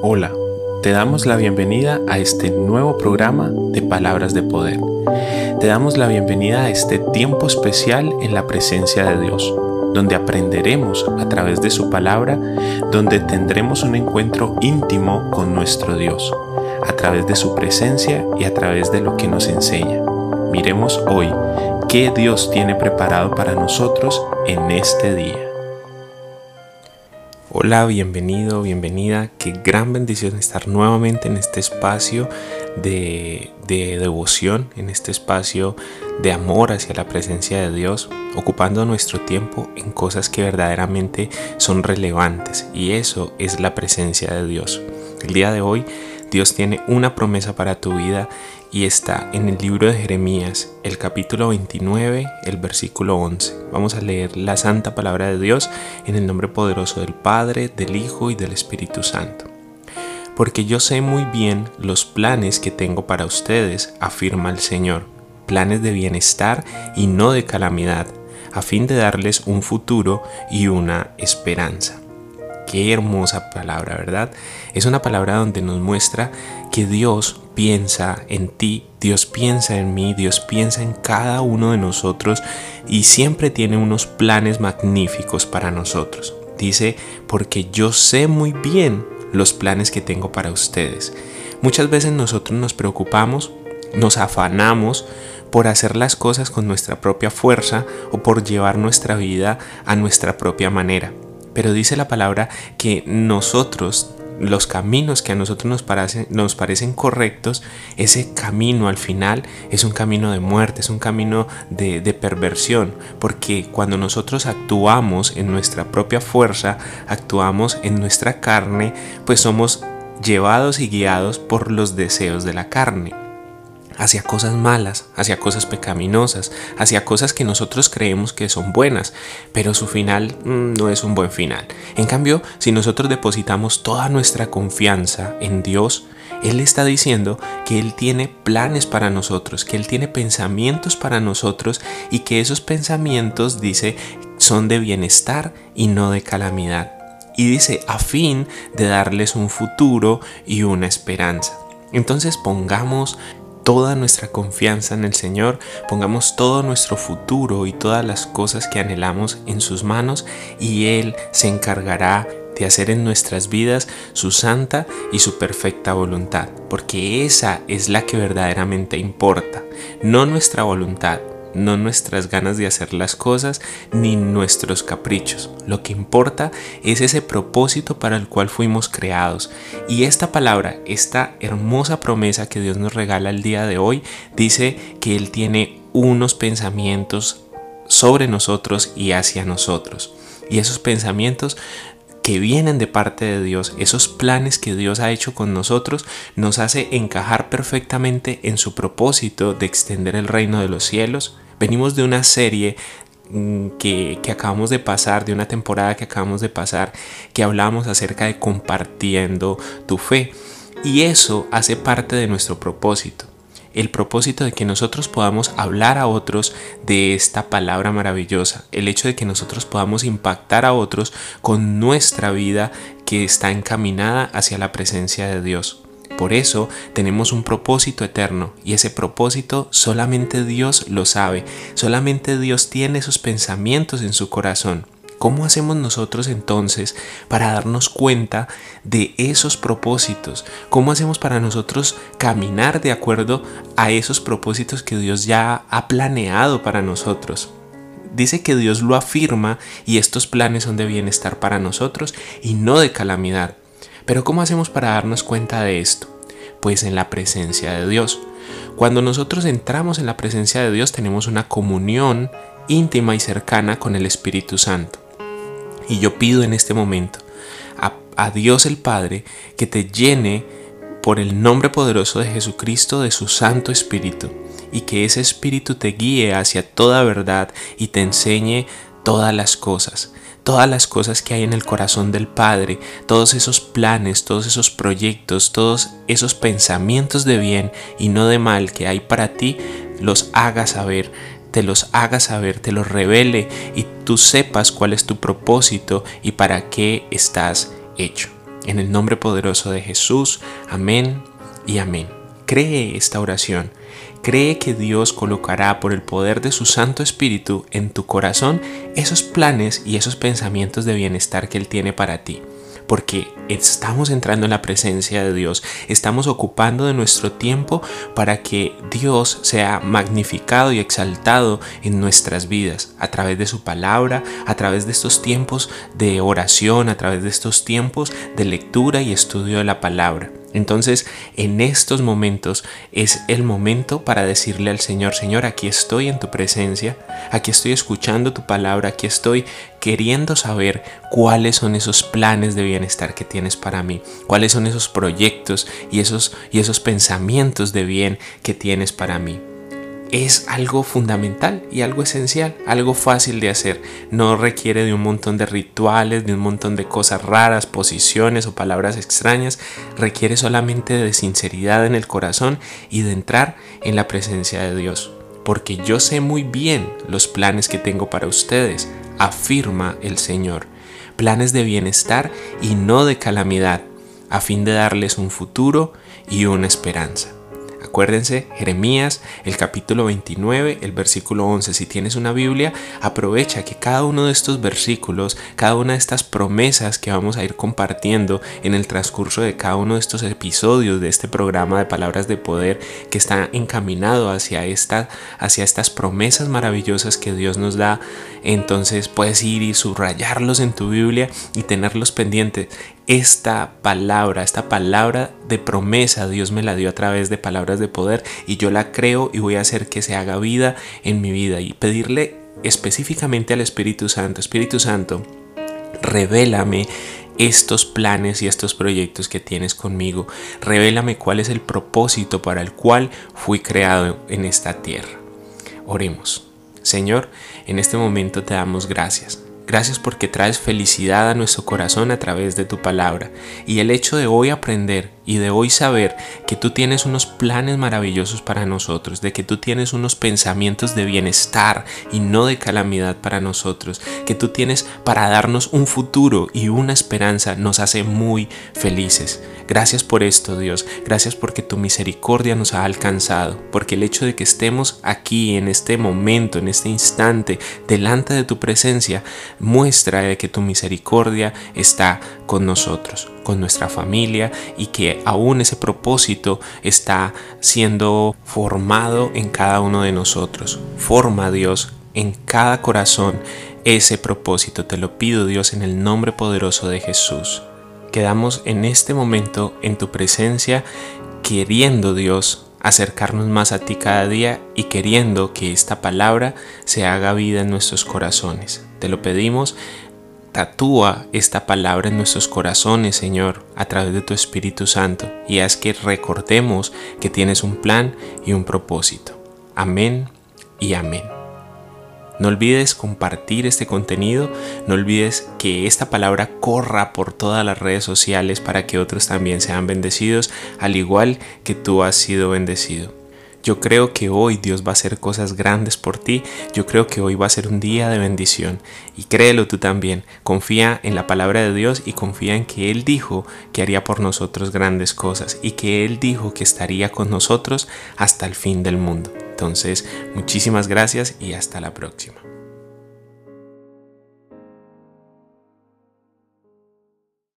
Hola, te damos la bienvenida a este nuevo programa de Palabras de Poder. Te damos la bienvenida a este tiempo especial en la presencia de Dios, donde aprenderemos a través de su palabra, donde tendremos un encuentro íntimo con nuestro Dios, a través de su presencia y a través de lo que nos enseña. Miremos hoy qué Dios tiene preparado para nosotros en este día. Hola, bienvenido, bienvenida. Qué gran bendición estar nuevamente en este espacio de, devoción, en este espacio de amor hacia la presencia de Dios, ocupando nuestro tiempo en cosas que verdaderamente son relevantes. Y eso es la presencia de Dios. El día de hoy Dios tiene una promesa para tu vida y está en el libro de Jeremías, el capítulo 29, el versículo 11. Vamos a leer la santa palabra de Dios en el nombre poderoso del Padre, del Hijo y del Espíritu Santo. Porque yo sé muy bien los planes que tengo para ustedes, afirma el Señor, planes de bienestar y no de calamidad, a fin de darles un futuro y una esperanza. Qué hermosa palabra, ¿verdad? Es una palabra donde nos muestra que Dios piensa en ti, Dios piensa en mí, Dios piensa en cada uno de nosotros y siempre tiene unos planes magníficos para nosotros. Dice, porque yo sé muy bien los planes que tengo para ustedes. Muchas veces nosotros nos preocupamos, nos afanamos por hacer las cosas con nuestra propia fuerza o por llevar nuestra vida a nuestra propia manera. Pero dice la palabra que nosotros, los caminos que a nosotros nos parecen, nos parecen correctos, ese camino al final es un camino de muerte, es un camino de, de perversión, porque cuando nosotros actuamos en nuestra propia fuerza, actuamos en nuestra carne, pues somos llevados y guiados por los deseos de la carne hacia cosas malas, hacia cosas pecaminosas, hacia cosas que nosotros creemos que son buenas, pero su final mm, no es un buen final. En cambio, si nosotros depositamos toda nuestra confianza en Dios, Él está diciendo que Él tiene planes para nosotros, que Él tiene pensamientos para nosotros y que esos pensamientos, dice, son de bienestar y no de calamidad. Y dice, a fin de darles un futuro y una esperanza. Entonces pongamos toda nuestra confianza en el Señor, pongamos todo nuestro futuro y todas las cosas que anhelamos en sus manos y Él se encargará de hacer en nuestras vidas su santa y su perfecta voluntad, porque esa es la que verdaderamente importa, no nuestra voluntad, no nuestras ganas de hacer las cosas ni nuestros caprichos. Lo que importa es ese propósito para el cual fuimos creados. Y esta palabra, esta hermosa promesa que Dios nos regala el día de hoy, dice que Él tiene unos pensamientos sobre nosotros y hacia nosotros. Y esos pensamientos que vienen de parte de Dios, esos planes que Dios ha hecho con nosotros, nos hace encajar perfectamente en su propósito de extender el reino de los cielos. Venimos de una serie mm, que, que, acabamos de pasar, de una temporada que acabamos de pasar, que hablamos acerca de compartiendo tu fe. Y eso hace parte de nuestro propósito el propósito de que nosotros podamos hablar a otros de esta palabra maravillosa, el hecho de que nosotros podamos impactar a otros con nuestra vida que está encaminada hacia la presencia de Dios. Por eso tenemos un propósito eterno y ese propósito solamente Dios lo sabe, solamente Dios tiene esos pensamientos en su corazón. ¿Cómo hacemos nosotros entonces para darnos cuenta de esos propósitos? ¿Cómo hacemos para nosotros caminar de acuerdo a esos propósitos que Dios ya ha planeado para nosotros? Dice que Dios lo afirma y estos planes son de bienestar para nosotros y no de calamidad. Pero ¿cómo hacemos para darnos cuenta de esto? Pues en la presencia de Dios. Cuando nosotros entramos en la presencia de Dios tenemos una comunión íntima y cercana con el Espíritu Santo. Y yo pido en este momento a, Dios el Padre que te llene por el nombre poderoso de Jesucristo de su Santo Espíritu y que ese Espíritu te guíe hacia toda verdad y te enseñe todas las cosas, todas las cosas que hay en el corazón del Padre, todos esos planes, todos esos proyectos, todos esos pensamientos de bien y no de mal que hay para ti, los haga saber te los haga saber, te los revele y tú sepas cuál es tu propósito y para qué estás hecho. En el nombre poderoso de Jesús, amén y amén. Cree esta oración. Cree que Dios colocará por el poder de su Santo Espíritu en tu corazón esos planes y esos pensamientos de bienestar que Él tiene para ti porque estamos entrando en la presencia de Dios, estamos ocupando de nuestro tiempo para que Dios sea magnificado y exaltado en nuestras vidas a través de su palabra, a través de estos tiempos de oración, a través de estos tiempos de lectura y estudio de la palabra. Entonces, en estos momentos es el momento para decirle al Señor, Señor, aquí estoy en tu presencia, aquí estoy escuchando tu palabra, aquí estoy queriendo saber cuáles son esos planes de bienestar que tienes para mí, cuáles son esos proyectos y esos, y esos pensamientos de bien que tienes para mí es algo fundamental y algo esencial, algo fácil de hacer. No requiere de un montón de rituales, de un montón de cosas raras, posiciones o palabras extrañas. Requiere solamente de sinceridad en el corazón y de entrar en la presencia de Dios. Porque yo sé muy bien los planes que tengo para ustedes, afirma el Señor. Planes de bienestar y no de calamidad, a fin de darles un futuro y una esperanza. Acuérdense, Jeremías, el capítulo 29, el versículo 11. Si tienes una Biblia, aprovecha que cada uno de estos versículos, cada una de estas promesas que vamos a ir compartiendo en el transcurso de cada uno de estos episodios de este programa de palabras de poder que está encaminado hacia, hacia estas promesas maravillosas que Dios nos da, entonces puedes ir y subrayarlos en tu Biblia y tenerlos pendientes esta palabra, esta palabra de promesa, Dios me la dio a través de palabras de poder y yo la creo y voy a hacer que se haga vida en mi vida y pedirle específicamente al Espíritu Santo, Espíritu Santo, revélame estos planes y estos proyectos que tienes conmigo. Revélame cuál es el propósito para el cual fui creado en esta tierra. Oremos. Señor, en este momento te damos gracias. Gracias porque traes felicidad a nuestro corazón a través de tu palabra. Y el hecho de hoy aprender y de hoy saber que tú tienes unos planes maravillosos para nosotros, de que tú tienes unos pensamientos de bienestar y no de calamidad para nosotros, que tú tienes para darnos un futuro y una esperanza, nos hace muy felices. Gracias por esto, Dios. Gracias porque tu misericordia nos ha alcanzado, porque el hecho de que estemos aquí en este momento, en este instante, delante de tu presencia, muestra de que tu misericordia está con nosotros, con nuestra familia y que aún ese propósito está siendo formado en cada uno de nosotros. Forma Dios en cada corazón ese propósito. Te lo pido Dios en el nombre poderoso de Jesús. Quedamos en este momento en tu presencia queriendo Dios acercarnos más a ti cada día y queriendo que esta palabra se haga vida en nuestros corazones. Te lo pedimos Tatúa esta palabra en nuestros corazones, Señor, a través de tu Espíritu Santo, y haz que recordemos que tienes un plan y un propósito. Amén y amén. No olvides compartir este contenido, no olvides que esta palabra corra por todas las redes sociales para que otros también sean bendecidos, al igual que tú has sido bendecido. Yo creo que hoy Dios va a hacer cosas grandes por ti. Yo creo que hoy va a ser un día de bendición. Y créelo tú también. Confía en la palabra de Dios y confía en que Él dijo que haría por nosotros grandes cosas y que Él dijo que estaría con nosotros hasta el fin del mundo. Entonces, muchísimas gracias y hasta la próxima.